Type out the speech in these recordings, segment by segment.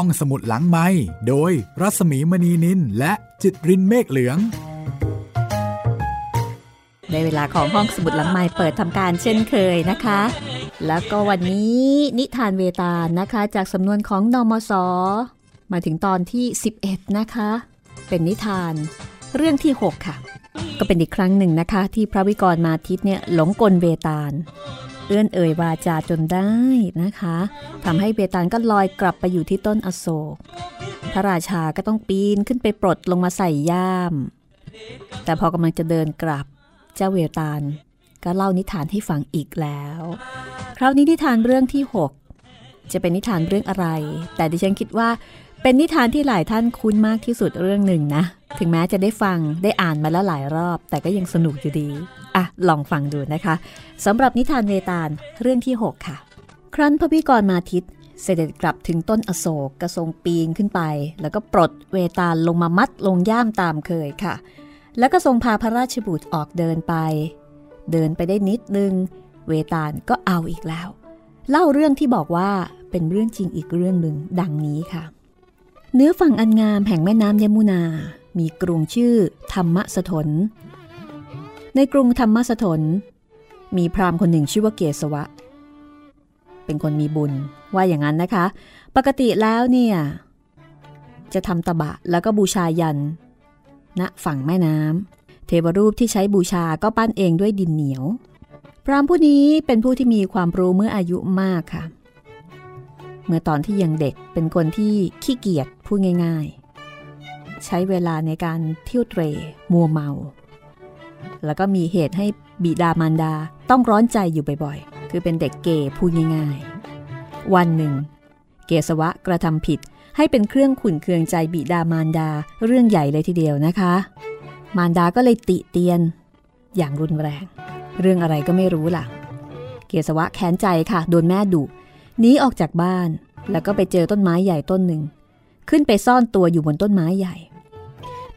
ห้องสมุดหลังไม้โดยรัสมีมณีนินและจิตรินเมฆเหลือง ในเวลาของห้องสมุดหลังไม้เปิดทำการเช่นเคยนะคะ แล้วก็วันนี้นิทานเวตาลนะคะ จากสำนวนของนอมศมาถึงตอนที่ 11 นะคะ เป็นนิทานเรื่องที่ 6 ค่ะ ก็เป็นอีกครั้งหนึ่งนะคะ ที่พระวิกรมาทิตเนี่ยหลงกลเวตาล เอื้อนเอ่ยวาจาจนได้นะคะทำให้เบตาลก็ลอยกลับไปอยู่ที่ต้นอโศก พระราชาก็ต้องปีนขึ้นไปปลดลงมาใส่ย่าม แต่พอกำลังจะเดินกลับเจ้าเวตาลก็เล่านิทานให้ฟังอีกแล้ว คราวนี้นิทานเรื่องที่ 6 จะเป็นนิทานเรื่องอะไร แต่ดิฉันคิดว่า เป็นนิทานที่หลายท่านคุ้นมากที่สุดเรื่องหนึ่งนะ ถึงแม้จะได้ฟังได้อ่านมาแล้วหลายรอบ แต่ก็ยังสนุกอยู่ดี อะ ลองฟังดูนะคะสำหรับนิทานเวตาลเรื่องที่ 6 ค่ะ ครั้นพระพิกรมาทิตเสด็จกลับถึงต้นอโศกกระทรงปีนขึ้นไป แล้วก็ปลดเวตาลลงมามัดลงย่ามตามเคยค่ะ แล้วก็ทรงพาพระราชบุตรออกเดินไป เดินไปได้นิดนึง เวตาลก็เอาอีกแล้ว เล่าเรื่องที่บอกว่าเป็นเรื่องจริงอีกเรื่องหนึ่งดังนี้ค่ะ เนื้อฝั่งอันงามแห่งแม่น้ำยมุนา มีกรุงชื่อธรรมสถน ในกรุงธรรมสถน มีพราหมณ์คนหนึ่งชื่อว่าเกศวะ เป็นคนมีบุญว่าอย่างนั้นนะคะ ปกติแล้วเนี่ย จะทำตะบะแล้วก็บูชายันณฝั่งแม่น้ำเทวรูปที่ใช้บูชาก็ปั้นเองด้วยดินเหนียว พราหมณ์ผู้นี้เป็นผู้ที่มีความรู้เมื่ออายุมากค่ะ เมื่อตอนที่ยังเด็กเป็นคนที่ขี้เกียจพูดง่าย ๆ ใช้เวลาในการเที่ยวเตรมัวเมา แล้วก็มีเหตุให้บิดามารดาต้องร้อนใจอยู่บ่อยๆ คือเป็นเด็กเกพูดง่าย ๆ วันหนึ่ง เกสวะกระทำผิดให้เป็นเครื่องขุนเคืองใจบิดามารดาเรื่องใหญ่เลยทีเดียวนะคะ มารดาก็เลยติเตียน อย่างรุนแรง เรื่องอะไรก็ไม่รู้ล่ะ เกสวะแค้นใจค่ะ โดนแม่ดุหนีออกจากบ้าน แล้วก็ไปเจอต้นไม้ใหญ่ต้นหนึ่ง ขึ้นไปซ่อนตัวอยู่บนต้นไม้ใหญ่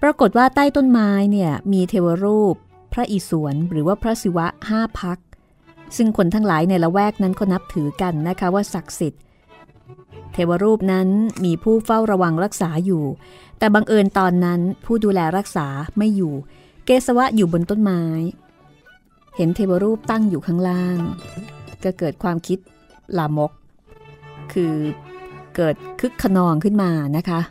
ปรากฏว่าใต้ต้นไม้เนี่ยมีเทวรูป พระอิศวรหรือว่าพระศิวะห้าพัก ซึ่งคนทั้งหลายในละแวกนั้นก็นับถือกันนะคะว่าศักดิ์สิทธิ์ เทวรูปนั้นมีผู้เฝ้าระวังรักษาอยู่ แต่บังเอิญตอนนั้นผู้ดูแลรักษาไม่อยู่ เกสวะอยู่บนต้นไม้ เห็นเทวรูปตั้งอยู่ข้างล่าง ก็เกิดความคิดลามก คือเกิดคึกขนองขึ้นมานะคะ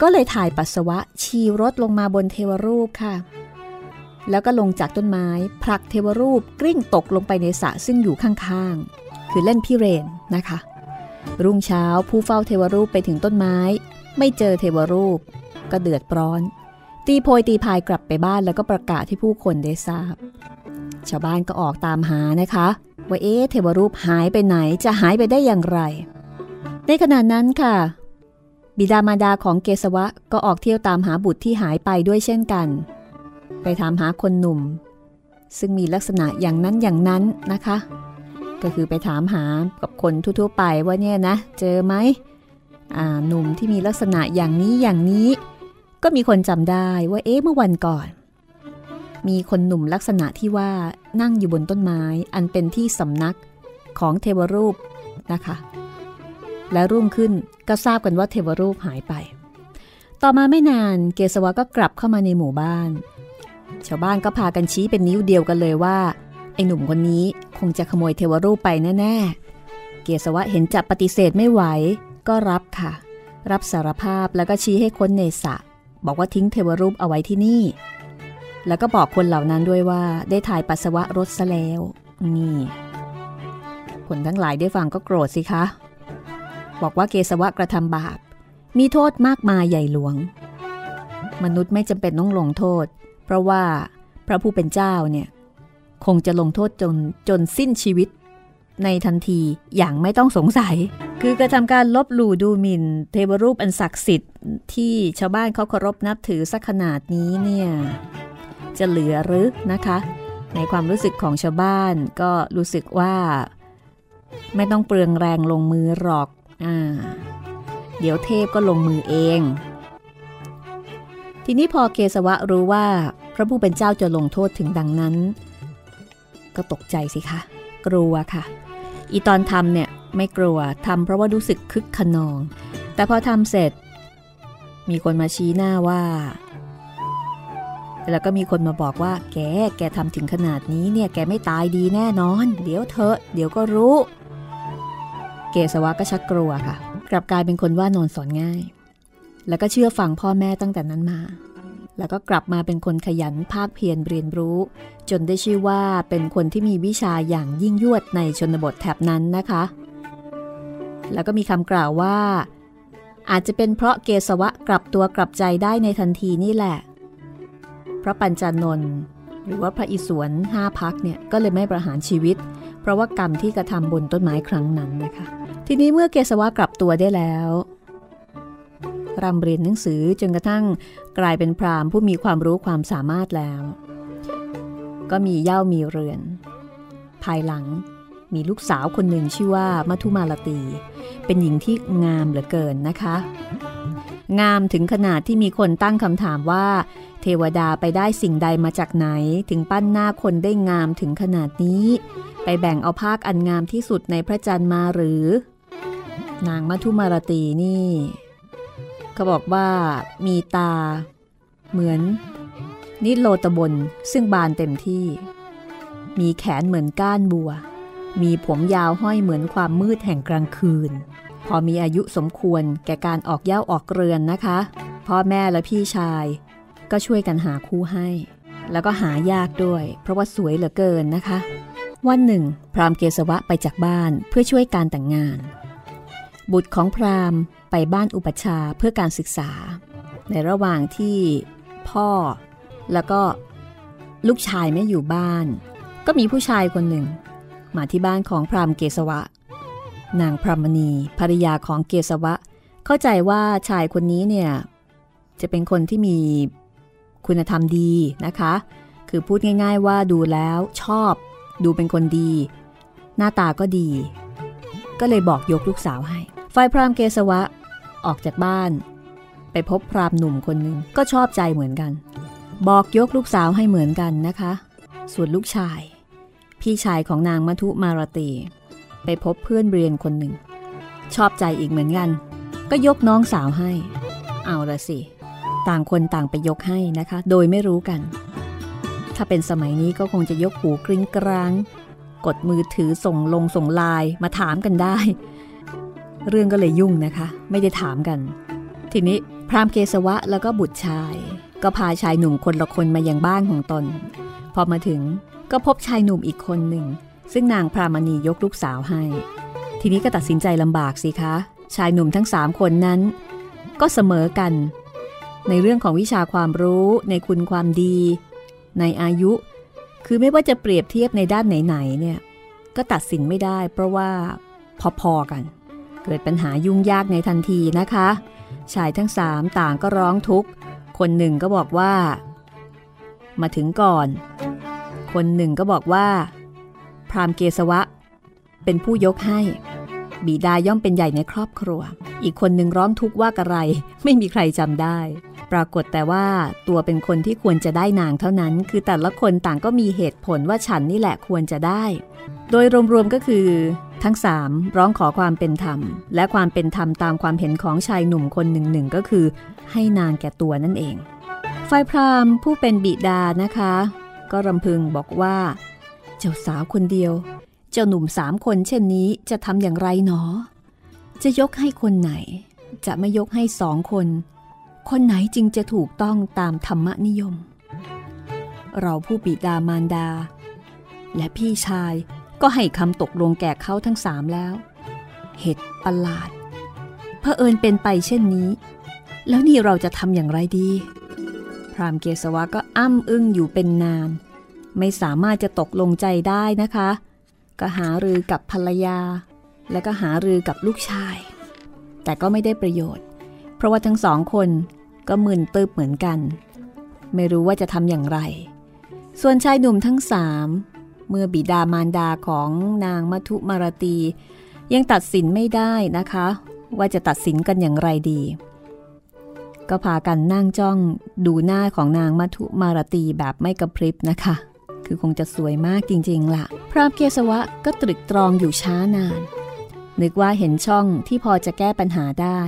ก็เลยถ่ายปัสสาวะชีรถลงมาบนเทวรูปค่ะ แล้วก็ลงจากต้นไม้ผลักเทวรูปกลิ้งตกลงไปในสระซึ่งอยู่ข้างๆ คือเล่นพิเรนนะคะ รุ่งเช้าผู้เฝ้าเทวรูปไปถึงต้นไม้ ไม่เจอเทวรูป ก็เดือดร้อน ตีโพยตีพายกลับไปบ้านแล้วก็ประกาศให้ผู้คนได้ทราบ ชาวบ้านก็ออกตามหานะคะ ว่าเอ๊ะเทวรูปหายไปไหนจะหายไปได้อย่างไร ในขณะนั้นค่ะ บิดามารดาของเกสวะก็ออกเที่ยวตามหาบุตรที่หายไปด้วยเช่นกัน ไปถามหาคนหนุ่ม ซึ่งมีลักษณะอย่างนั้นอย่างนั้นนะคะ ก็คือไปถามหากับคนทั่วๆไปว่าเนี่ยนะ เจอไหมหนุ่มที่มีลักษณะอย่างนี้อย่างนี้ ก็มีคนจำได้ว่าเอ๊ะเมื่อวันก่อน มีคนหนุ่มลักษณะที่ว่านั่งอยู่บนต้นไม้อันเป็นที่สำนักของเทวรูปนะคะ และรุ่งขึ้นก็ทราบกันว่าเทวรูปหายไป ต่อมาไม่นานเกสวะก็กลับเข้ามาในหมู่บ้าน ชาวบ้านก็พากันชี้เป็นนิ้วเดียวกันเลยว่า ไอ้หนุ่มคนนี้คงจะขโมยเทวรูปไปแน่ๆ เกสวะเห็นจะปฏิเสธไม่ไหวก็รับค่ะ รับสารภาพแล้วก็ชี้ให้คนเนสะบอกว่าทิ้งเทวรูปเอาไว้ที่นี่ แล้วก็บอกคนเหล่านั้นด้วยว่าได้ถ่ายปัสสาวะรถซะแล้ว นี่คนทั้งหลายได้ฟังก็โกรธสิคะ บอกว่าเกสวะกระทำบาป มีโทษมากมายใหญ่หลวง มนุษย์ไม่จำเป็นต้องลงโทษ เพราะว่าพระผู้เป็นเจ้าเนี่ย คงจะลงโทษจนจนสิ้นชีวิต ในทันทีอย่างไม่ต้องสงสัย คือกระทำการลบหลู่ดูหมิ่น เทวรูปอันศักดิ์สิทธิ์ที่ชาวบ้านเขาเคารพนับถือสักขนาดนี้เนี่ย จะเหลือหรือนะคะ ในความรู้สึกของชาวบ้านก็รู้สึกว่าไม่ต้องเปลืองแรงลงมือหรอก เดี๋ยวเทพก็ลงมือเอง ทีนี้พอเกสวะรู้ว่าพระผู้เป็นเจ้าจะลงโทษถึงดังนั้น ก็ตกใจสิคะ กลัวค่ะ อีตอนทำเนี่ยไม่กลัวทำเพราะว่ารู้สึกคึกขนอง แต่พอทำเสร็จ มีคนมาชี้หน้าว่า แล้วก็มีคนมาบอกว่า แก แกทำถึงขนาดนี้เนี่ย แกไม่ตายดีแน่นอน เดี๋ยวเธอ เดี๋ยวก็รู้ เกสวะก็ชักกลัวค่ะ กลับกลายเป็นคนว่านอนสอนง่าย แล้วก็เชื่อฟังพ่อแม่ตั้งแต่นั้นมา แล้วก็กลับมาเป็นคนขยันภาคเพียรเรียนรู้ จนได้ชื่อว่าเป็นคนที่มีวิชาอย่างยิ่งยวดในชนบทแถบนั้นนะคะ แล้วก็มีคำกล่าวว่า อาจจะเป็นเพราะเกสวะกลับตัวกลับใจได้ในทันทีนี่แหละ พระปัญจานนท์หรือว่าพระอิศวรห้าพักเนี่ยก็เลยไม่ประหารชีวิต เพราะว่ากรรมที่กระทำบนต้นไม้ครั้งนั้นนะคะ ทีนี้เมื่อเกสวะกลับตัวได้แล้วรำเรียนหนังสือจนกระทั่งกลายเป็นพรามผู้มีความรู้ความสามารถแล้ว ก็มีเย่ามีเรือน ภายหลังมีลูกสาวคนหนึ่งชื่อว่ามัทุมาลตี เป็นหญิงที่งามเหลือเกินนะคะ งามถึงขนาดที่มีคนตั้งคำถามว่า เทวดาไปได้สิ่งใดมาจากไหน ถึงปั้นหน้าคนได้งามถึงขนาดนี้ ไปแบ่งเอาภาคอันงามที่สุดในพระจันทร์มาหรือ นางมัทุมาลตีนี่เขาบอกว่ามีตา เหมือน นิโลตบนซึ่งบานเต็มที่ มีแขนเหมือนก้านบัว มีผมยาวห้อยเหมือนความมืดแห่งกลางคืน พอมีอายุสมควรแก่การออกเย้าออกเรือนนะคะ พ่อแม่และพี่ชาย ก็ช่วยกันหาคู่ให้ แล้วก็หายากด้วย เพราะว่าสวยเหลือเกินนะคะ วันหนึ่ง พรามเกสวะไปจากบ้านเพื่อช่วยการแต่งงาน บุตรของพรามไปบ้านอุปชาเพื่อการศึกษา ในระหว่างที่พ่อแล้วก็ลูกชายไม่อยู่บ้าน ก็มีผู้ชายคนหนึ่ง มาที่บ้านของพรามเกสวะ นางพรามณีภริยาของเกสวะ เข้าใจว่าชายคนนี้เนี่ยจะเป็นคนที่มีคุณธรรมดีนะคะ คือพูดง่าย ๆ ว่าดูแล้วชอบ ดูเป็นคนดี หน้าตาก็ดี ก็เลยบอกยกลูกสาวให้ ฝ่ายพรามเกสวะ ออกจากบ้าน ไปพบพรามหนุ่มคนหนึ่งก็ชอบใจเหมือนกัน บอกยกลูกสาวให้เหมือนกันนะคะ ส่วนลูกชาย พี่ชายของนางมัทุมารตี ไปพบเพื่อนเรียนคนหนึ่ง ชอบใจอีกเหมือนกัน ก็ยกน้องสาวให้ เอาละสิ ต่างคนต่างไปยกให้นะคะ โดยไม่รู้กัน ถ้าเป็นสมัยนี้ก็คงจะยกหูกริ้งกลางกดมือถือส่งลงส่งไลน์มาถามกันได้ เรื่องก็เลยยุ่งนะคะ ไม่ได้ถามกัน ทีนี้พรามเกสวะแล้วก็บุตรชาย ก็พาชายหนุ่มคนละคนมายังบ้านของตน พอมาถึงก็พบชายหนุ่มอีกคนหนึ่ง ซึ่งนางพรามณียกลูกสาวให้ ทีนี้ก็ตัดสินใจลำบากสิคะ ชายหนุ่มทั้งสามคนนั้น ก็เสมอกัน ในเรื่องของวิชาความรู้ในคุณความดี ในอายุ คือไม่ว่าจะเปรียบเทียบในด้านไหนๆเนี่ยก็ตัดสินไม่ได้เพราะว่าพอๆกัน เกิดปัญหายุ่งยากในทันทีนะคะ ชายทั้งสามต่างก็ร้องทุกข์ คนหนึ่งก็บอกว่า มาถึงก่อน คนหนึ่งก็บอกว่า พรามเกสวะ เป็นผู้ยกให้บีดาย่อมเป็นใหญ่ในครอบครัว อีกคนหนึ่งร้องทุกข์ว่ากระไร ไม่มีใครจำได้ ปรากฏแต่ว่าตัวเป็นคนที่ควรจะได้นางเท่านั้น คือแต่ละคนต่างก็มีเหตุผลว่าฉันนี่แหละควรจะได้ โดยรวมๆก็คือ ทั้งสามร้องขอความเป็นธรรม และความเป็นธรรมตามความเห็นของชายหนุ่มคนหนึ่งหนึ่งก็คือ ให้นางแก่ตัวนั่นเองฝ่ายพราหมณ์ผู้เป็นบิดานะคะ ก็รำพึงบอกว่า เจ้าสาวคนเดียว เจ้าหนุ่มสามคนเช่นนี้จะทำอย่างไรหนอ จะยกให้คนไหน จะไม่ยกให้สองคน คนไหนจึงจะถูกต้องตามธรรมนิยม เราผู้บิดามารดา และพี่ชายก็ให้คำตกลงแก่เขาทั้งสามแล้ว เหตุประหลาดเผอิญเป็นไปเช่นนี้ แล้วนี่เราจะทำอย่างไรดี พรามเกสวะก็อ้ำอึ้งอยู่เป็นนาน ไม่สามารถจะตกลงใจได้นะคะ ก็หารือกับภรรยา และก็หารือกับลูกชาย แต่ก็ไม่ได้ประโยชน์เราะว่าทั้งสองคนก็มึนตึบเหมือนกัน ไม่รู้ว่าจะทำอย่างไร ส่วนชายหนุ่มทั้งสามเมื่อบิดามารดาของนางมัทุมารตี ยังตัดสินไม่ได้นะคะ ว่าจะตัดสินกันอย่างไรดี ก็พากันนั่งจ้องดูหน้าของนางมัทุมารตีแบบไม่กระพริบนะคะ คือคงจะสวยมากจริงๆละ่ะ พระเกศวะก็ตรึกตรองอยู่ช้านาน นึกว่าเห็นช่องที่พอจะแก้ปัญหาได้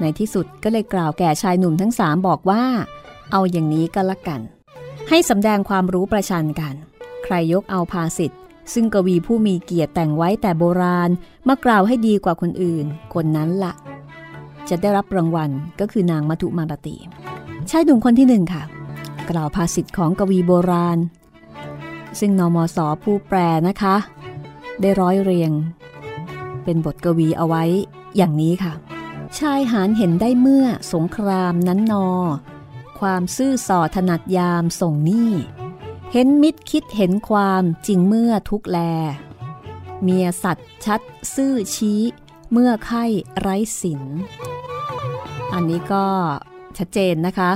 ในที่สุดก็เลยกล่าวแก่ชายหนุ่มทั้งสามบอกว่า เอาอย่างนี้ก็แล้วกัน ให้สำแดงความรู้ประชันกัน ใครยกเอาภาสิทธ์ซึ่งกวีผู้มีเกียรติแต่งไว้แต่โบราณ มากล่าวให้ดีกว่าคนอื่น คนนั้นละ่ะ จะได้รับรางวัลก็คือนางมัทุมารตีชายหนุ่มคนที่หนึ่งค่ะ กล่าวภาษิตของกวีโบราณ ซึ่งนมสผู้แปลนะคะ ได้ร้อยเรียง เป็นบทกวีเอาไว้อย่างนี้ค่ะ ชายหานเห็นได้เมื่อสงครามนั้นนอ ความซื่อส่อถนัดยามส่งนี่ เห็นมิตรคิดเห็นความจริงเมื่อทุกแล เมียสัตว์ชัดซื่อชี้ เมื่อไข้ไร้สิน อันนี้ก็ชัดเจนนะคะ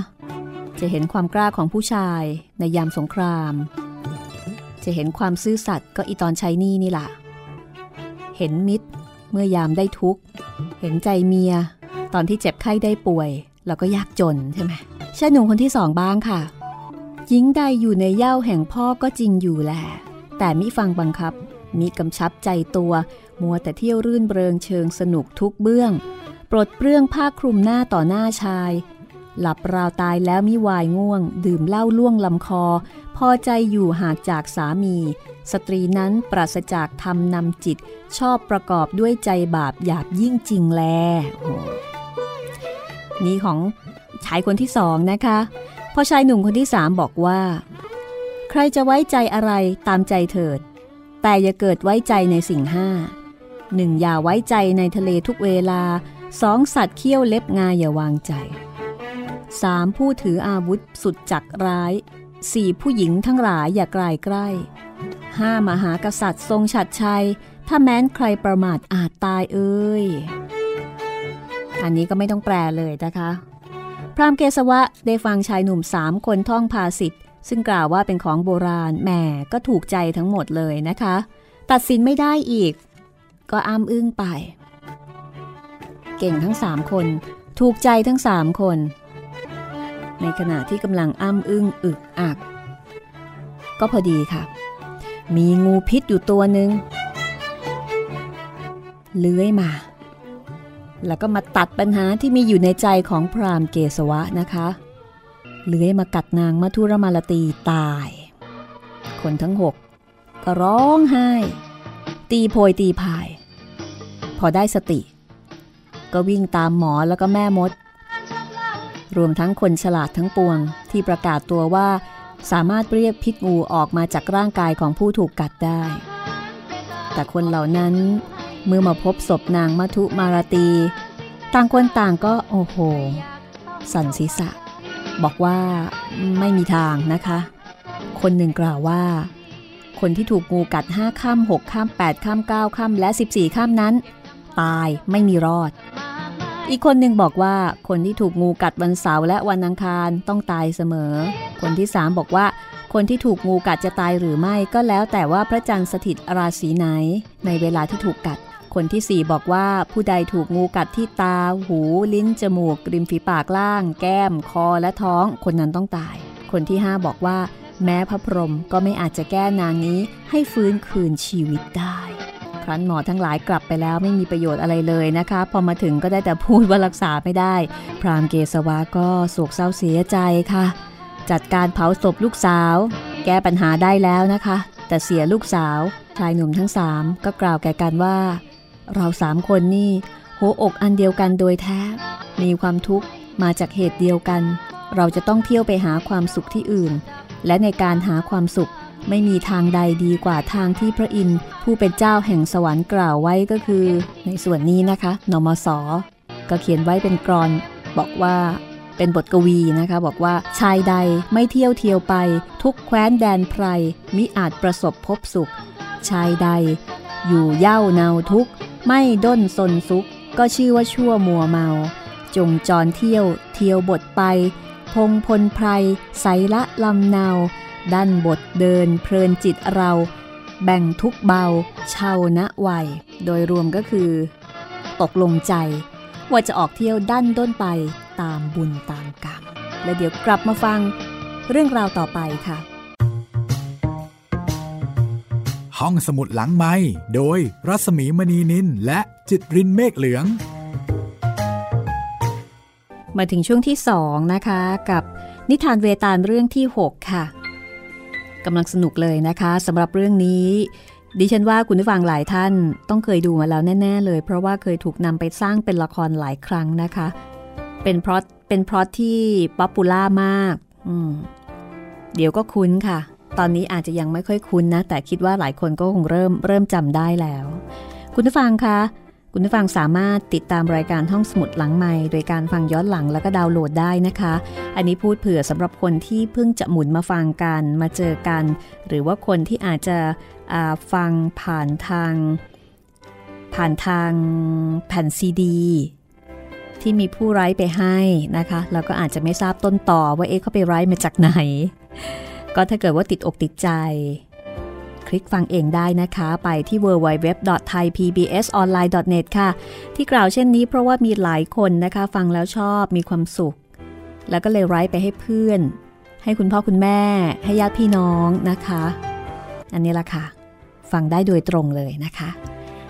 จะเห็นความกล้าของผู้ชายในยามสงคราม จะเห็นความซื่อสัตย์ก็อีตอนใช้นี่นี่แหละเห็นมิตร เมื่อยามได้ทุกข์เห็นใจเมีย ตอนที่เจ็บไข้ได้ป่วย แล้วก็ยากจนใช่ไหมชายหนุ่มคนที่สองบ้างค่ะหญิงใดอยู่ในเย่าแห่งพ่อก็จริงอยู่แหละแต่มิฟังบังคับ มีกำชับใจตัว มัวแต่เที่ยวรื่นเริงเชิงสนุกทุกเบื้อง ปลดเปลื้องผ้าคลุมหน้าต่อหน้าชาย หลับราวตายแล้วมิวายง่วง ดื่มเหล้าล่วงลำคอ พอใจอยู่หากจากสามี สตรีนั้นปราศจากธรรมนำจิต ชอบประกอบด้วยใจบาปหยาบยิ่งจริงแล นี่ของชายคนที่สองนะคะ พอชายหนุ่มคนที่สามบอกว่า ใครจะไว้ใจอะไรตามใจเถิด แต่อย่าเกิดไว้ใจในสิ่งห้าหนึ่งอย่าไว้ใจในทะเลทุกเวลาสองสัตว์เขี้ยวเล็บงาอย่าวางใจ สามผู้ถืออาวุธสุดจักร้ายสี่ผู้หญิงทั้งหลายอย่ากลใกล้ห้ามหากษัตริย์ทรงฉัดชัย ถ้าแม้นใครประมาทอาจตายเอ้ย อันนี้ก็ไม่ต้องแปลเลยนะคะ พรามเกสวะได้ฟังชายหนุ่มสามคนท่องภาษิตซึ่งกล่าวว่าเป็นของโบราณแหมก็ถูกใจทั้งหมดเลยนะคะ ตัดสินไม่ได้อีก ก็อ้ำอึ้งไป เก่งทั้งสามคน ถูกใจทั้งสามคน ในขณะที่กำลังอ้ำอึ้งอึกอัก ก็พอดีค่ะ มีงูพิษอยู่ตัวหนึ่งเลื้อยมา แล้วก็มาตัดปัญหาที่มีอยู่ในใจของพรามเกสวะนะคะเลื้อยมากัดนางมัทุรมาลตีตาย คนทั้งหกก็ร้องไห้ ตีโพยตีพาย พอได้สติ ก็วิ่งตามหมอแล้วก็แม่มด รวมทั้งคนฉลาดทั้งปวงที่ประกาศตัวว่า สามารถเรียกพิษงูออกมาจากร่างกายของผู้ถูกกัดได้ แต่คนเหล่านั้นเมื่อมาพบศพนางมัทุมาราตี ต่างคนต่างก็โอ้โห สันศีษะ บอกว่าไม่มีทางนะคะ คนหนึ่งกล่าวว่า คนที่ถูกงูกัดห้าข้ามหกข้ามแปดข้ามเก้าข้ามและสิบสี่ข้ามนั้น ตายไม่มีรอด อีกคนหนึ่งบอกว่าคนที่ถูกงูกัดวันเสาร์และวันอังคารต้องตายเสมอ คนที่สามบอกว่า คนที่ถูกงูกัดจะตายหรือไม่ก็แล้วแต่ว่าพระจันทร์สถิตราศีไหน ในเวลาที่ถูกกัด คนที่สี่บอกว่าผู้ใดถูกงูกัดที่ตา หู ลิ้น จมูก ริมฝีปากล่าง แก้ม คอและท้อง คนนั้นต้องตาย คนที่ห้าบอกว่า แม้พระพรหมก็ไม่อาจจะแก้นางนี้ให้ฟื้นคืนชีวิตได้ รั้นหมอทั้งหลายกลับไปแล้วไม่มีประโยชน์อะไรเลยนะคะ พอมาถึงก็ได้แต่พูดว่ารักษาไม่ได้ พรามเกสวาก็โศกเศร้าเสียใจค่ะ จัดการเผาศพลูกสาว แก้ปัญหาได้แล้วนะคะ แต่เสียลูกสาวชายหนุ่มทั้งสามก็กล่าวแก่กันว่า เราสามคนนี่หัวอกอันเดียวกันโดยแท้ มีความทุกข์มาจากเหตุเดียวกัน เราจะต้องเที่ยวไปหาความสุขที่อื่น และในการหาความสุข ไม่มีทางใดดีกว่าทางที่พระอินทร์ผู้เป็นเจ้าแห่งสวรรค์กล่าวไว้ก็คือ ในส่วนนี้นะคะ นมส ก็เขียนไว้เป็นกรอน บอกว่าเป็นบทกวีนะคะ บอกว่าชายใดไม่เที่ยวเที่ยวไป ทุกแคว้นแดนไพรมิอาจประสบพบสุข ชายใด อยู่เย่าเนาทุกไม่ด้นสนซุก ก็ชื่อว่าชั่วมัวเมา จงจรเที่ยวเที่ยวบทไป พงพลไพรใสละลำเนาดันบทเดินเพลินจิตเรา แบ่งทุกเบาเช่าณวัย โดยรวมก็คือ ตกลงใจ ว่าจะออกเที่ยวดันด้นไปตามบุญตามกรรม และเดี๋ยวกลับมาฟังเรื่องราวต่อไปค่ะ ห้องสมุดหลังไม้โดยรัสมีมณีนินและจิตรินเมฆเหลือง มาถึงช่วงที่2นะคะ กับนิทานเวตาลเรื่องที่ 6 ค่ะกำลังสนุกเลยนะคะสำหรับเรื่องนี้ ดิฉันว่าคุณผู้ฟังหลายท่านต้องเคยดูมาแล้วแน่ ๆ เลย เพราะว่าเคยถูกนำไปสร้างเป็นละครหลายครั้งนะคะ เป็นเพราะเป็นเพราะที่ป๊อปปูล่ามากเดี๋ยวก็คุ้นค่ะ ตอนนี้อาจจะยังไม่ค่อยคุ้นนะ แต่คิดว่าหลายคนก็คงเริ่มเริ่มจำได้แล้ว คุณผู้ฟังคะ คุณผู้ฟังสามารถติดตามรายการห้องสมุดหลังใหม่โดยการฟังย้อนหลังแล้วก็ดาวน์โหลดได้นะคะ อันนี้พูดเผื่อสำหรับคนที่เพิ่งจะหมุนมาฟังกันมาเจอกัน หรือว่าคนที่อาจจะฟังผ่านทาง ผ่านทางแผ่นซีดีที่มีผู้ไร้ไปให้นะคะแล้วก็อาจจะไม่ทราบต้นต่อว่าเอ๊ะเขาไปไร้มาจากไหน ก็ถ้าเกิดว่าติดอกติดใจ คลิกฟังเองได้นะคะ ไปที่ www.thaipbsonline.net ค่ะ ที่กล่าวเช่นนี้เพราะว่ามีหลายคนนะคะ ฟังแล้วชอบมีความสุข แล้วก็เลยไร้ไปให้เพื่อน ให้คุณพ่อคุณแม่ ให้ญาติพี่น้องนะคะ อันนี้ละค่ะ ฟังได้โดยตรงเลยนะคะ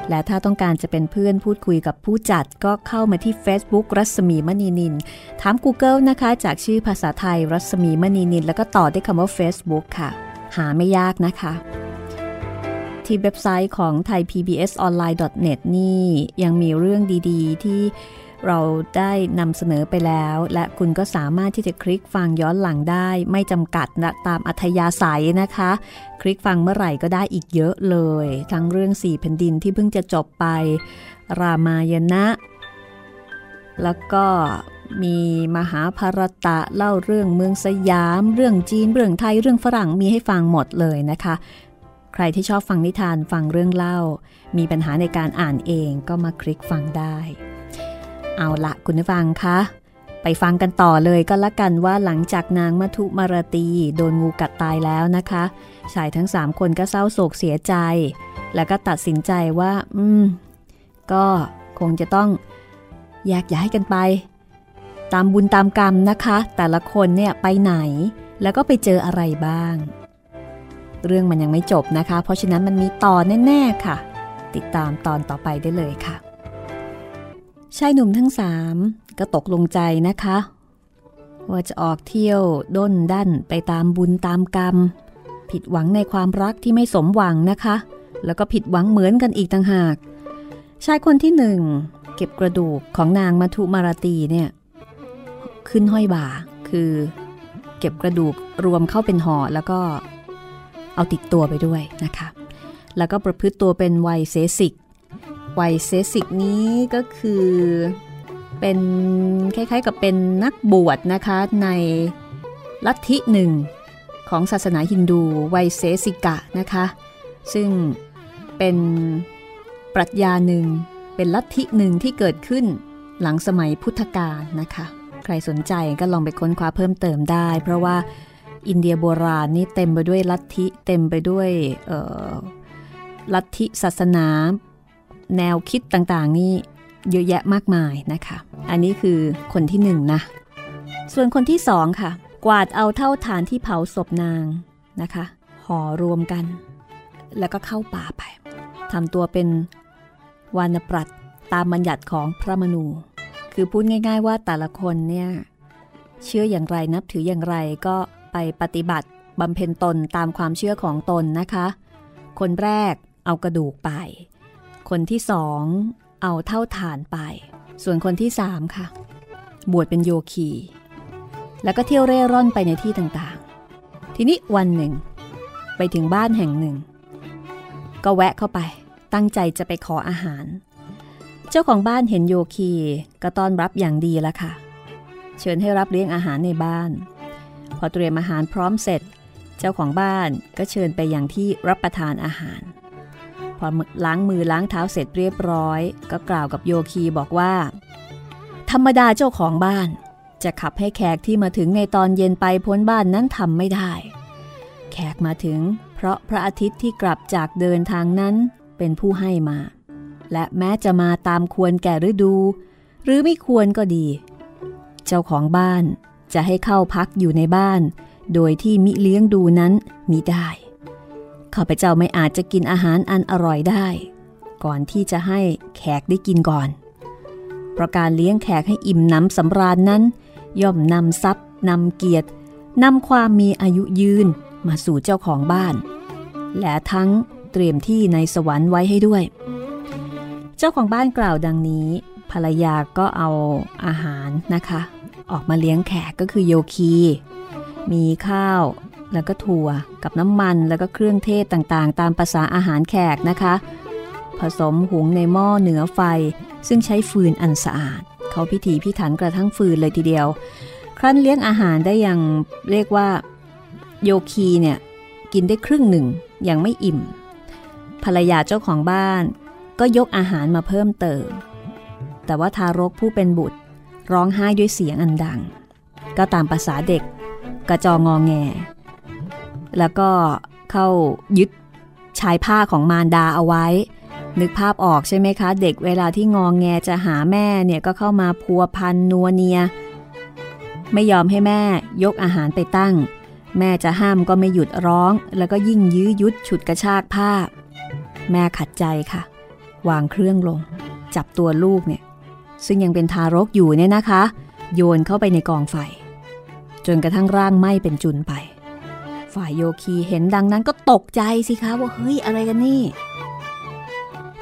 และถ้าต้องการจะเป็นเพื่อนพูดคุยกับผู้จัดก็เข้ามาที่ Facebook รัศมีมณีนิน ถาม Google นะคะ จากชื่อภาษาไทยรัศมีมณีนิน แล้วก็ต่อด้วยคำว่า Facebook ค่ะหาไม่ยากนะคะ ที่เว็บไซต์ของ thaipbsonline.net นี่ยังมีเรื่องดีๆ ที่เราได้นำเสนอไปแล้ว และคุณก็สามารถที่จะคลิกฟังย้อนหลังได้ ไม่จำกัดนะตามอัธยาศัยนะคะ คลิกฟังเมื่อไหร่ก็ได้อีกเยอะเลย ทั้งเรื่องสี่แผ่นดินที่เพิ่งจะจบไป รามายณะแล้วก็มีมหาภารตะเล่าเรื่องเมืองสยาม เรื่องจีน เรื่องไทย เรื่องฝรั่งมีให้ฟังหมดเลยนะคะ ใครที่ชอบฟังนิทานฟังเรื่องเล่า มีปัญหาในการอ่านเองก็มาคลิกฟังได้ เอาละคุณผู้ฟังคะ ไปฟังกันต่อเลยก็แล้วกันว่าหลังจากนางมัทุมารตีโดนงูกัดตายแล้วนะคะ ชายทั้งสามคนก็เศร้าโศกเสียใจ แล้วก็ตัดสินใจว่า อืม ก็คงจะต้องแยกย้ายกันไป ตามบุญตามกรรมนะคะ แต่ละคนเนี่ยไปไหนแล้วก็ไปเจออะไรบ้าง เรื่องมันยังไม่จบนะคะ เพราะฉะนั้นมันมีต่อแน่ๆค่ะ ติดตามตอนต่อไปได้เลยค่ะ ชายหนุ่มทั้งสามก็ตกลงใจนะคะ ว่าจะออกเที่ยวด้นดันไปตามบุญตามกรรม ผิดหวังในความรักที่ไม่สมหวังนะคะ แล้วก็ผิดหวังเหมือนกันอีกต่างหาก ชายคนที่หนึ่งเก็บกระดูกของนางมัทุมาราตีเนี่ยขึ้นห้อยบ่าคือ เก็บกระดูกรวมเข้าเป็นห่อแล้วก็ เอาติดตัวไปด้วยนะคะ แล้วก็ประพฤติตัวเป็นวัยเซสิก วัยเซสิกนี้ก็คือเป็นคล้ายๆกับเป็นนักบวชนะคะในลัทธิหนึ่งของศาสนาฮินดูวัยเซสิกะนะคะ ซึ่งเป็นปรัชญาหนึ่งเป็นลัทธิหนึ่งที่เกิดขึ้นหลังสมัยพุทธกาลนะคะ ใครสนใจก็ลองไปค้นคว้าเพิ่มเติมได้ เพราะว่า อินเดียโบราณนี่เต็มไปด้วยลัทธิเต็มไปด้วยลัทธิศาสนา แนวคิดต่างๆ นี่เยอะแยะมากมายนะคะ อันนี้คือคนที่หนึ่งนะ ส่วนคนที่สองค่ะ กวาดเอาเท่าฐานที่เผาศพนางนะคะห่อรวมกัน แล้วก็เข้าป่าไปทำตัวเป็นวานปรัตตามบัญญัติของพระมนู คือพูดง่าย ๆ ว่าแต่ละคนเนี่ยเชื่ออย่างไรนับถืออย่างไรก็ ไปปฏิบัติบำเพ็ญตนตามความเชื่อของตนนะคะ คนแรกเอากระดูกไป คนที่สองเอาเท่าฐานไป ส่วนคนที่สามค่ะ บวชเป็นโยคี แล้วก็เที่ยวเร่ร่อนไปในที่ต่างๆ ทีนี้วันหนึ่ง ไปถึงบ้านแห่งหนึ่ง ก็แวะเข้าไป ตั้งใจจะไปขออาหาร เจ้าของบ้านเห็นโยคีก็ต้อนรับอย่างดีล้วค่ะ เชิญให้รับเลี้ยงอาหารในบ้าน พอเตรียมอาหารพร้อมเสร็จ เจ้าของบ้านก็เชิญไปอย่างที่รับประทานอาหาร พอล้างมือล้างเท้าเสร็จเรียบร้อย ก็กล่าวกับโยคีบอกว่า ธรรมดาเจ้าของบ้าน จะขับให้แขกที่มาถึงในตอนเย็นไปพ้นบ้านนั้นทำไม่ได้ แขกมาถึง เพราะพระอาทิตย์ที่กลับจากเดินทางนั้นเป็นผู้ให้มา และแม้จะมาตามควรแก่ฤดู หรือไม่ควรก็ดี เจ้าของบ้าน จะให้เข้าพักอยู่ในบ้าน โดยที่มิเลี้ยงดูนั้นมิได้ข้าพเจ้าไม่อาจจะกินอาหารอันอร่อยได้ ก่อนที่จะให้แขกได้กินก่อน เพราะการเลี้ยงแขกให้อิ่มน้ำสำราญนั้น ย่อมนำทรัพย์นำเกียรตินำความมีอายุยืนมาสู่เจ้าของบ้าน และทั้งเตรียมที่ในสวรรค์ไว้ให้ด้วย เจ้าของบ้านกล่าวดังนี้ ภรรยาก็เอาอาหารนะคะ ออกมาเลี้ยงแขกก็คือโยคี มีข้าวแล้วก็ถั่วกับน้ำมันแล้วก็เครื่องเทศต่างๆ ตามภาษาอาหารแขกนะคะ ผสมหุงในหม้อเหนือไฟ ซึ่งใช้ฟืนอันสะอาด เขาพิถีพิถันกระทั่งฟืนเลยทีเดียว ครั้นเลี้ยงอาหารได้อย่างเรียกว่า โยคีเนี่ย กินได้ครึ่งหนึ่งยังไม่อิ่ม ภรรยาเจ้าของบ้าน ก็ยกอาหารมาเพิ่มเติม แต่ว่าทารกผู้เป็นบุตร ร้องไห้ด้วยเสียงอันดัง ก็ตามภาษาเด็กกระจองงอแง แล้วก็เข้ายึดชายผ้าของมารดาเอาไว้ นึกภาพออกใช่ไหมคะ เด็กเวลาที่งองแงจะหาแม่เนี่ยก็เข้ามาพัวพันนัวเนีย ไม่ยอมให้แม่ยกอาหารไปตั้ง แม่จะห้ามก็ไม่หยุดร้อง แล้วก็ยิ่งยื้อยุดฉุดกระชากผ้า แม่ขัดใจค่ะ วางเครื่องลง จับตัวลูกเนี่ย ซึ่งยังเป็นทารกอยู่เนี่ยนะคะ โยนเข้าไปในกองไฟ จนกระทั่งร่างไหม้เป็นจุนไป ฝ่ายโยคีเห็นดังนั้นก็ตกใจสิคะว่าเฮ้ยอะไรกันนี่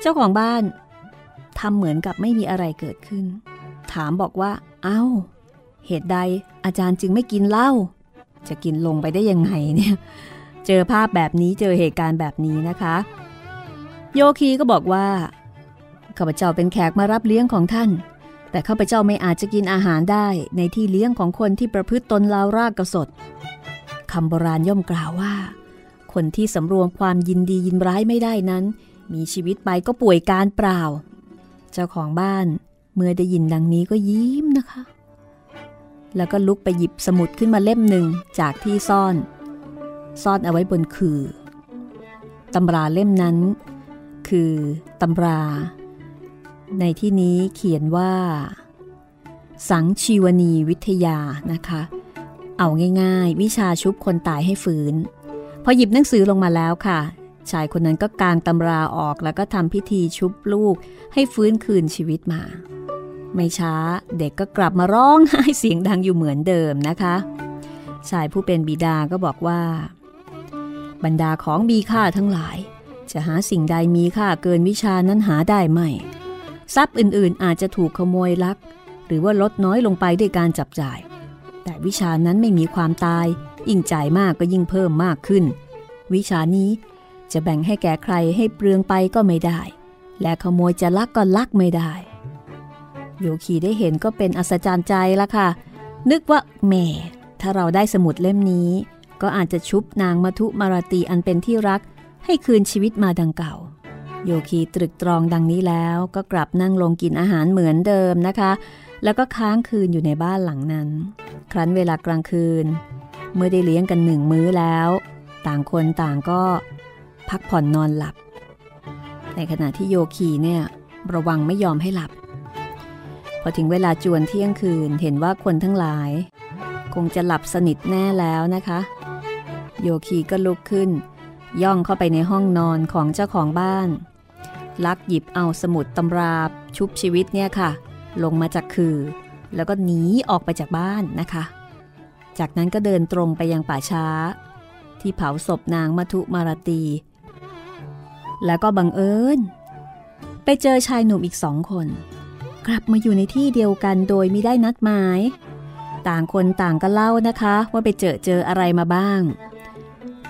เจ้าของบ้านทำเหมือนกับไม่มีอะไรเกิดขึ้น ถามบอกว่า เอา้า เหตุใดอาจารย์จึงไม่กินเหล้า จะกินลงไปได้ยังไงเนี่ย เจอภาพแบบนี้เจอเหตุการณ์แบบนี้นะคะ โยคีก็บอกว่า ข้าพเจ้าเป็นแขกมารับเลี้ยงของท่าน แต่ข้าพเจ้าไม่อาจจะกินอาหารได้ในที่เลี้ยงของคนที่ประพฤติตนลาวรากกระสดคำโบราณย่อมกล่าวว่า คนที่สำรวมความยินดียินร้ายไม่ได้นั้น มีชีวิตไปก็ป่วยการเปล่า เจ้าของบ้านเมื่อได้ยินดังนี้ก็ยิ้มนะคะ แล้วก็ลุกไปหยิบสมุดขึ้นมาเล่มหนึ่งจากที่ซ่อน ซ่อนเอาไว้บนคือตำราเล่มนั้น คือตำรา ในที่นี้เขียนว่า สังชีวนีวิทยานะคะ เอาง่ายๆ วิชาชุบคนตายให้ฝืน พอหยิบหนังสือลงมาแล้วค่ะ ชายคนนั้นก็กางตำราออกแล้วก็ทำพิธีชุบลูกให้ฟื้นคืนชีวิตมา ไม่ช้าเด็กก็กลับมาร้องไห้เสียงดังอยู่เหมือนเดิมนะคะ ชายผู้เป็นบิดาก็บอกว่า บรรดาของมีค่าทั้งหลายจะหาสิ่งใดมีค่าเกินวิชานั้นหาได้ไหม ทรัพย์อื่นๆอาจจะถูกขโมยลัก หรือว่าลดน้อยลงไปด้วยการจับจ่าย แต่วิชานั้นไม่มีความตาย ยิ่งจ่ายมากก็ยิ่งเพิ่มมากขึ้น วิชานี้จะแบ่งให้แก่ใครให้เปลืองไปก็ไม่ได้ และขโมยจะลักก็ลักไม่ได้ โยคีได้เห็นก็เป็นอัศจรรย์ใจละค่ะ นึกว่าแหมถ้าเราได้สมุดเล่มนี้ ก็อาจจะชุบนางมัทุมาราตีอันเป็นที่รักให้คืนชีวิตมาดังเก่า โยคีตรึกตรองดังนี้แล้วก็กลับนั่งลงกินอาหารเหมือนเดิมนะคะ แล้วก็ค้างคืนอยู่ในบ้านหลังนั้น ครั้นเวลากลางคืน เมื่อได้เลี้ยงกันหนึ่งมื้อแล้ว ต่างคนต่างก็พักผ่อนนอนหลับ ในขณะที่โยคีเนี่ยระวังไม่ยอมให้หลับ พอถึงเวลาจวนเที่ยงคืนเห็นว่าคนทั้งหลาย คงจะหลับสนิทแน่แล้วนะคะ โยคีก็ลุกขึ้น ย่องเข้าไปในห้องนอนของเจ้าของบ้าน ลักหยิบเอาสมุดตำราชุบชีวิตเนี่ยค่ะ ลงมาจากคือ แล้วก็หนีออกไปจากบ้านนะคะ จากนั้นก็เดินตรงไปยังป่าช้า ที่เผาศพนางมัทุมาราตี แล้วก็บังเอิญ ไปเจอชายหนุ่มอีกสองคน กลับมาอยู่ในที่เดียวกันโดยไม่ได้นัดหมาย ต่างคนต่างก็เล่านะคะว่าไปเจอเจออะไรมาบ้าง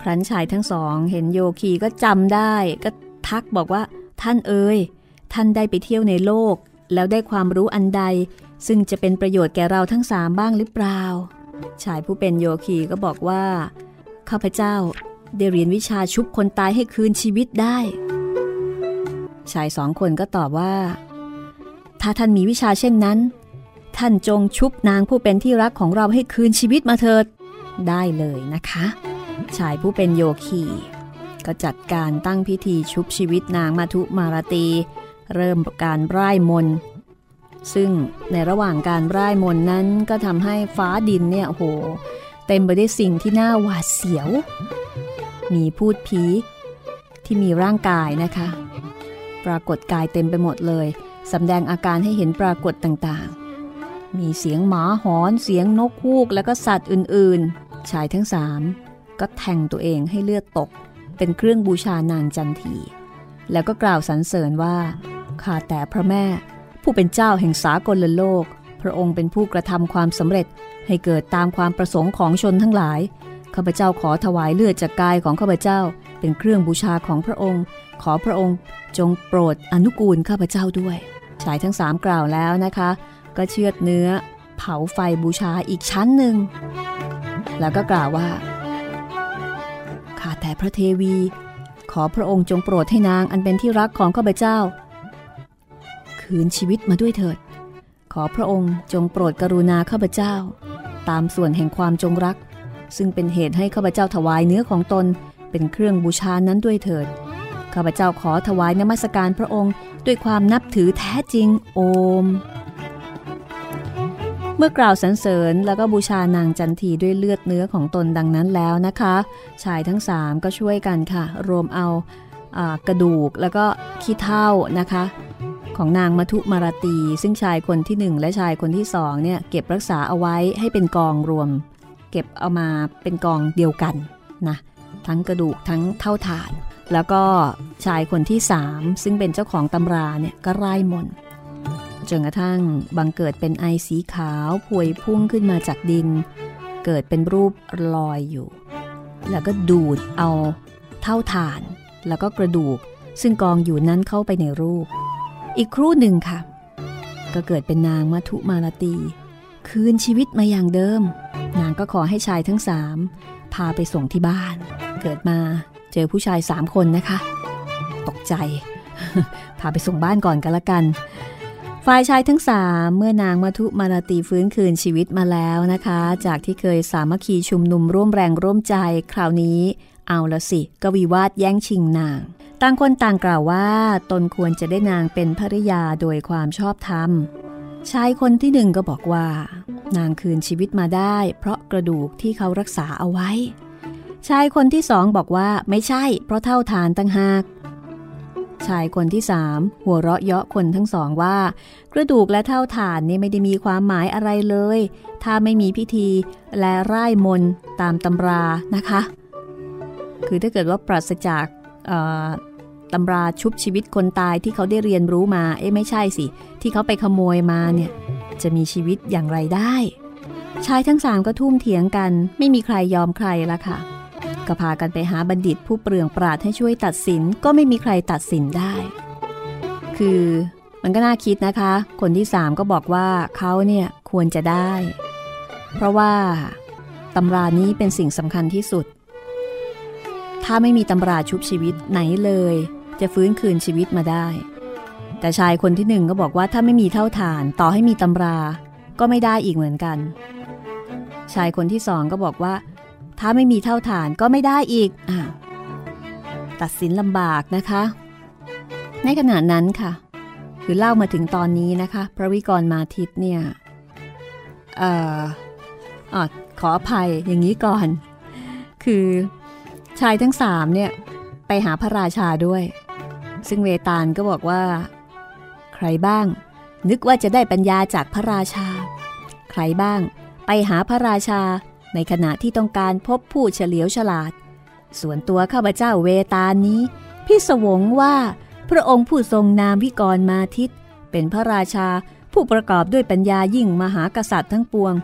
ครั้นชายทั้งสอง เห็นโยคีก็จำได้ ก็ทักบอกว่า ท่านเอ๋ยท่านได้ไปเที่ยวในโลก แล้วได้ความรู้อันใด ซึ่งจะเป็นประโยชน์แก่เราทั้งสามบ้างหรือเปล่า ชายผู้เป็นโยคีก็บอกว่า ข้าพเจ้าได้เรียนวิชาชุบคนตายให้คืนชีวิตได้ ชายสองคนก็ตอบว่า ถ้าท่านมีวิชาเช่นนั้น ท่านจงชุบนางผู้เป็นที่รักของเราให้คืนชีวิตมาเถิดได้เลยนะคะ ชายผู้เป็นโยคีก็จัดการตั้งพิธีชุบชีวิตนางมาทุมาราตี เริ่มการร่ายมนต์ซึ่งในระหว่างการร่ายมนต์นั้นก็ทำให้ฟ้าดินเนี่ยโห เต็มไปด้วยสิ่งที่น่าหวาดเสียว มีพูดผีที่มีร่างกายนะคะ ปรากฏกายเต็มไปหมดเลยสำแดงอาการให้เห็นปรากฏต่างๆ มีเสียงหมาหอน เสียงนกฮูก แล้วก็สัตว์อื่นๆ ชายทั้งสาม ก็แทงตัวเองให้เลือดตก เป็นเครื่องบูชานางจันที แล้วก็กล่าวสรรเสริญว่า ข้าแต่พระแม่ ผู้เป็นเจ้าแห่งสากลโลก พระองค์เป็นผู้กระทำความสำเร็จให้เกิดตามความประสงค์ของชนทั้งหลาย ข้าพเจ้าขอถวายเลือดจากกายของข้าพเจ้า เป็นเครื่องบูชาของพระองค์ ขอพระองค์จงโปรดอนุกูลข้าพเจ้าด้วย ชายทั้งสามกล่าวแล้วนะคะ ก็เชือดเนื้อ เผาไฟบูชาอีกชั้นหนึ่ง แล้วก็กล่าวว่า ข้าแต่พระเทวี ขอพระองค์จงโปรดให้นางอันเป็นที่รักของข้าพเจ้า คืนชีวิตมาด้วยเถิด ขอพระองค์จงโปรดกรุณาข้าพเจ้า ตามส่วนแห่งความจงรัก ซึ่งเป็นเหตุให้ข้าพเจ้าถวายเนื้อของตนเป็นเครื่องบูชานั้นด้วยเถิดข้าพเจ้าขอถวายนมัสการพระองค์ด้วยความนับถือแท้จริงโอม เมื่อกล่าวสรรเสริญแล้วก็บูชานางจันทีด้วยเลือดเนื้อของตนดังนั้นแล้วนะคะ ชายทั้งสามก็ช่วยกันค่ะ รวมเอาอากระดูกแล้วก็ขี้เท่านะคะ ของนางมัทุมาราตี ซึ่งชายคนที่หนึ่งและชายคนที่สองเนี่ยเก็บรักษาเอาไว้ให้เป็นกองรวม เก็บเอามาเป็นกองเดียวกันนะทั้งกระดูกทั้งเท่าฐาน แล้วก็ชายคนที่สามซึ่งเป็นเจ้าของตำราเนี่ยก็ไล่มนต์ จนกระทั่งบังเกิดเป็นไอสีขาวพวยพุ่งขึ้นมาจากดิน เกิดเป็นรูปลอยอยู่ แล้วก็ดูดเอาเท่าฐาน แล้วก็กระดูก ซึ่งกองอยู่นั้นเข้าไปในรูป อีกครู่หนึ่งค่ะ ก็เกิดเป็นนางมัทุมาลตี คืนชีวิตมาอย่างเดิม นางก็ขอให้ชายทั้งสามพาไปส่งที่บ้าน เกิดมาเจอผู้ชายสามคนนะคะ ตกใจ พาไปส่งบ้านก่อนกันละกัน ฝ่ายชายทั้งสามเมื่อนางมัทุมาราตีฟื้นคืนชีวิตมาแล้วนะคะ จากที่เคยสามัคคีชุมนุมร่วมแรงร่วมใจคราวนี้เอาละสิกวิวาทแย่งชิงนาง ต่างคนต่างกล่าวว่า ตนควรจะได้นางเป็นภริยาโดยความชอบธรรมชายคนที่หนึ่งก็บอกว่า นางคืนชีวิตมาได้ เพราะกระดูกที่เขารักษาเอาไว้ ชายคนที่สองบอกว่าไม่ใช่ เพราะเท่าทานตั้งหาก ชายคนที่สามหัวเราะเยาะคนทั้งสองว่า กระดูกและเท่าฐานนี่ไม่ได้มีความหมายอะไรเลย ถ้าไม่มีพิธีและร่ายมนตามตำรานะคะ คือถ้าเกิดว่าปราศจากตำราชุบชีวิตคนตายที่เขาได้เรียนรู้มาเอ๊ะไม่ใช่สิ ที่เขาไปขโมยมาเนี่ยจะมีชีวิตอย่างไรได้ชายทั้งสามก็ทุ่มเถียงกัน ไม่มีใครยอมใครละค่ะ ก็พากันไปหาบัณฑิตผู้เปลืองปราดให้ช่วยตัดสินก็ไม่มีใครตัดสินได้ คือมันก็น่าคิดนะคะ คนที่สามก็บอกว่าเขาเนี่ยควรจะได้ เพราะว่าตำรานี้เป็นสิ่งสำคัญที่สุด ถ้าไม่มีตำราชุบชีวิตไหนเลย จะฟื้นคืนชีวิตมาได้ แต่ชายคนที่หนึ่งก็บอกว่าถ้าไม่มีเท่าฐานต่อให้มีตำรา ก็ไม่ได้อีกเหมือนกัน ชายคนที่สองก็บอกว่า ถ้าไม่มีเท่าฐานก็ไม่ได้อีกอตัดสินลำบากนะคะ ในขณะนั้นค่ะ คือเล่ามาถึงตอนนี้นะคะ พระวิกรมาทิตเนี่ยเอ่ออขออภัยอย่างนี้ก่อน คือชายทั้งสามเนี่ยไปหาพระราชาด้วย ซึ่งเวตาลก็บอกว่า ใครบ้าง นึกว่าจะได้ปัญญาจากพระราชา ใครบ้าง ไปหาพระราชา ในขณะที่ต้องการพบผู้เฉลียวฉลาด ส่วนตัวข้าพเจ้าเวตาลนี้พี่สวงว่าพระองค์ผู้ทรงนามวิกรมาทิตเป็นพระราชาผู้ประกอบด้วยปัญญายิ่งมหากษัตริย์ทั้งปวง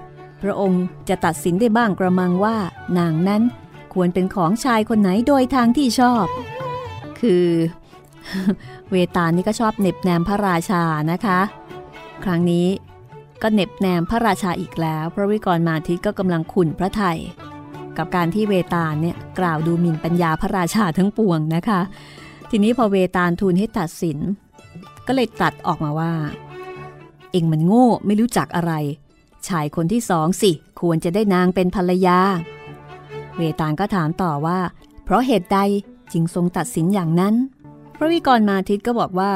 พระองค์จะตัดสินได้บ้างกระมังว่า นางนั้นควรเป็นของชายคนไหนโดยทางที่ชอบ คือ เวตาลนี่ก็ชอบเน็บแนมพระราชานะคะ ครั้งนี้ ก็เน็บแนมพระราชาอีกแล้ว พระวิกรมาทิตก็กำลังขุนพระไทย กับการที่เวตาลเนี่ยกล่าวดูหมิ่นปัญญาพระราชาทั้งปวงนะคะ ทีนี้พอเวตาลทูลให้ตัดสิน ก็เลยตัดออกมาว่า เองมันโง่ไม่รู้จักอะไร ชายคนที่สองสิ ควรจะได้นางเป็นภรรยา เวตาลก็ถามต่อว่า เพราะเหตุใดจึงทรงตัดสินอย่างนั้น พระวิกรมาทิตก็บอกว่า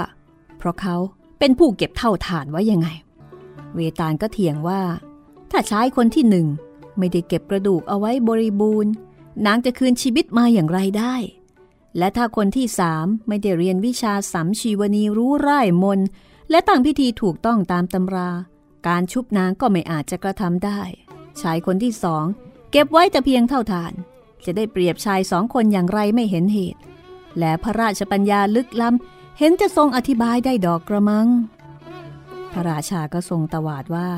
เพราะเขาเป็นผู้เก็บเท่าฐานไว้ยังไง เวตาลก็เถียงว่า ถ้าชายคนที่หนึ่งไม่ได้เก็บกระดูกเอาไว้บริบูรณ์ นางจะคืนชีวิตมาอย่างไรได้ และถ้าคนที่สามไม่ได้เรียนวิชาสัมชีวนีรู้ร่ายมน และตั้งพิธีถูกต้องตามตำรา การชุบนางก็ไม่อาจจะกระทำได้ ชายคนที่สองเก็บไว้แต่เพียงเท่าทาน จะได้เปรียบชายสองคนอย่างไรไม่เห็นเหตุ และพระราชปัญญาลึกล้ำเห็นจะทรงอธิบายได้ดอกกระมัง ระราชาก็ทรงตวาดว่า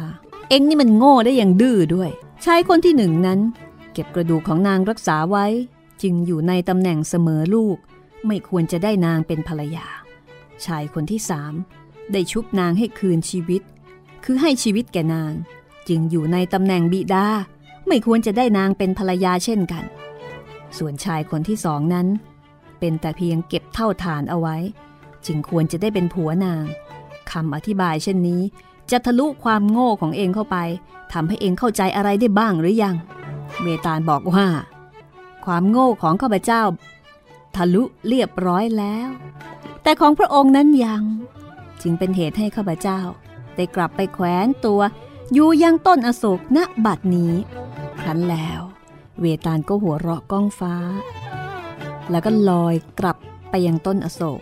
เอ็งนี่มันโง่ได้อย่างดื้อด้วย ชายคนที่หนึ่งนั้น เก็บกระดูกของนางรักษาไว้ จึงอยู่ในตำแหน่งเสมอลูก ไม่ควรจะได้นางเป็นภรรยา ชายคนที่สามได้ชุบนางให้คืนชีวิต คือให้ชีวิตแก่นาง จึงอยู่ในตำแหน่งบิดา ไม่ควรจะได้นางเป็นภรรยาเช่นกัน ส่วนชายคนที่สองนั้น เป็นแต่เพียงเก็บเท่าฐานเอาไว้ จึงควรจะได้เป็นผัวนาง คำอธิบายเช่นนี้ จะทะลุความโง่ของเองเข้าไปทำให้เองเข้าใจอะไรได้บ้างหรือยัง เมตาลบอกว่า ความโง่ของข้าพเจ้า ทะลุเรียบร้อยแล้ว แต่ของพระองค์นั้นยัง จึงเป็นเหตุให้ข้าพเจ้า ได้กลับไปแขวนตัวอยู่ยังต้นอโศกณบัดนี้ ครั้นแล้ว เวตาลก็หัวเราะก้องฟ้า แล้วก็ลอยกลับไปยังต้นอโศก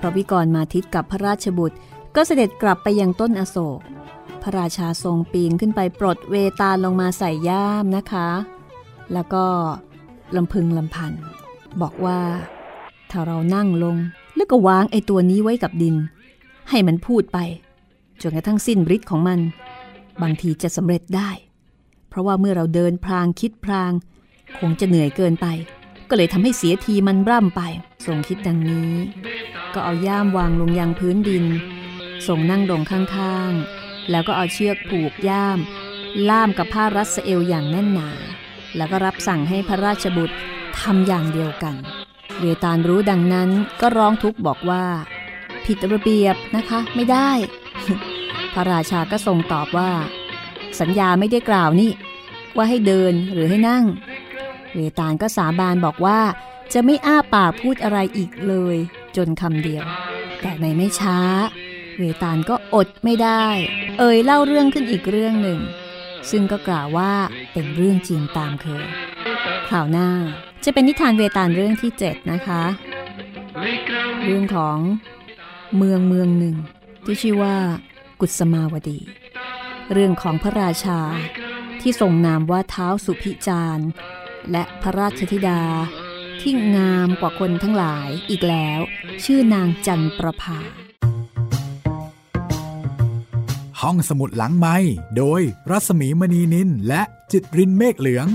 พระวิกรมาทิตกับพระราชบุตร ก็เสด็จกลับไปยังต้นอโศก พระราชาทรงปีนขึ้นไปปลดเวตาลลงมาใส่ย่ามนะคะ แล้วก็ลำพึงลำพัน บอกว่า ถ้าเรานั่งลงแล้วก็วางไอ้ตัวนี้ไว้กับดิน ให้มันพูดไปจนกระทั่งสิ้นฤทธิ์ของมัน บางทีจะสำเร็จได้ เพราะว่าเมื่อเราเดินพรางคิดพราง คงจะเหนื่อยเกินไป ก็เลยทำให้เสียทีมันร่ำไป ทรงคิดดังนี้ ก็เอาย่ามวางลงยังพื้นดินส่งนั่งลงข้างๆ แล้วก็เอาเชือกผูกย่าม ล่ามกับผ้ารัสเอลอย่างแน่นหนา แล้วก็รับสั่งให้พระราชบุตรทำอย่างเดียวกัน เวตาลรู้ดังนั้นก็ร้องทุกข์บอกว่า ผิดระเบียบนะคะไม่ได้ พระราชาก็ทรงตอบว่า สัญญาไม่ได้กล่าวนี่ว่าให้เดินหรือให้นั่ง เวตาลก็สาบานบอกว่าจะไม่อ้าปากพูดอะไรอีกเลย จนคำเดียว แต่ในไม่ช้า เวตาลก็อดไม่ได้ เอ่ยเล่าเรื่องขึ้นอีกเรื่องหนึ่ง ซึ่งก็กล่าวว่าเป็นเรื่องจริงตามเคยข่าวหน้าจะเป็นนิทานเวตาลเรื่องที่7นะคะ เรื่องของเมืองเมืองหนึ่ง ที่ชื่อว่า กุศมาวดี เรื่องของพระราชาที่ทรงนามว่าเท้าสุพิจาร และพระราชธิดา ที่งามกว่าคนทั้งหลายอีกแล้ว ชื่อนางจันประภา ห้องสมุดหลังไม้โดยรัศมีมณีนินและจิตรินเมฆเหลือง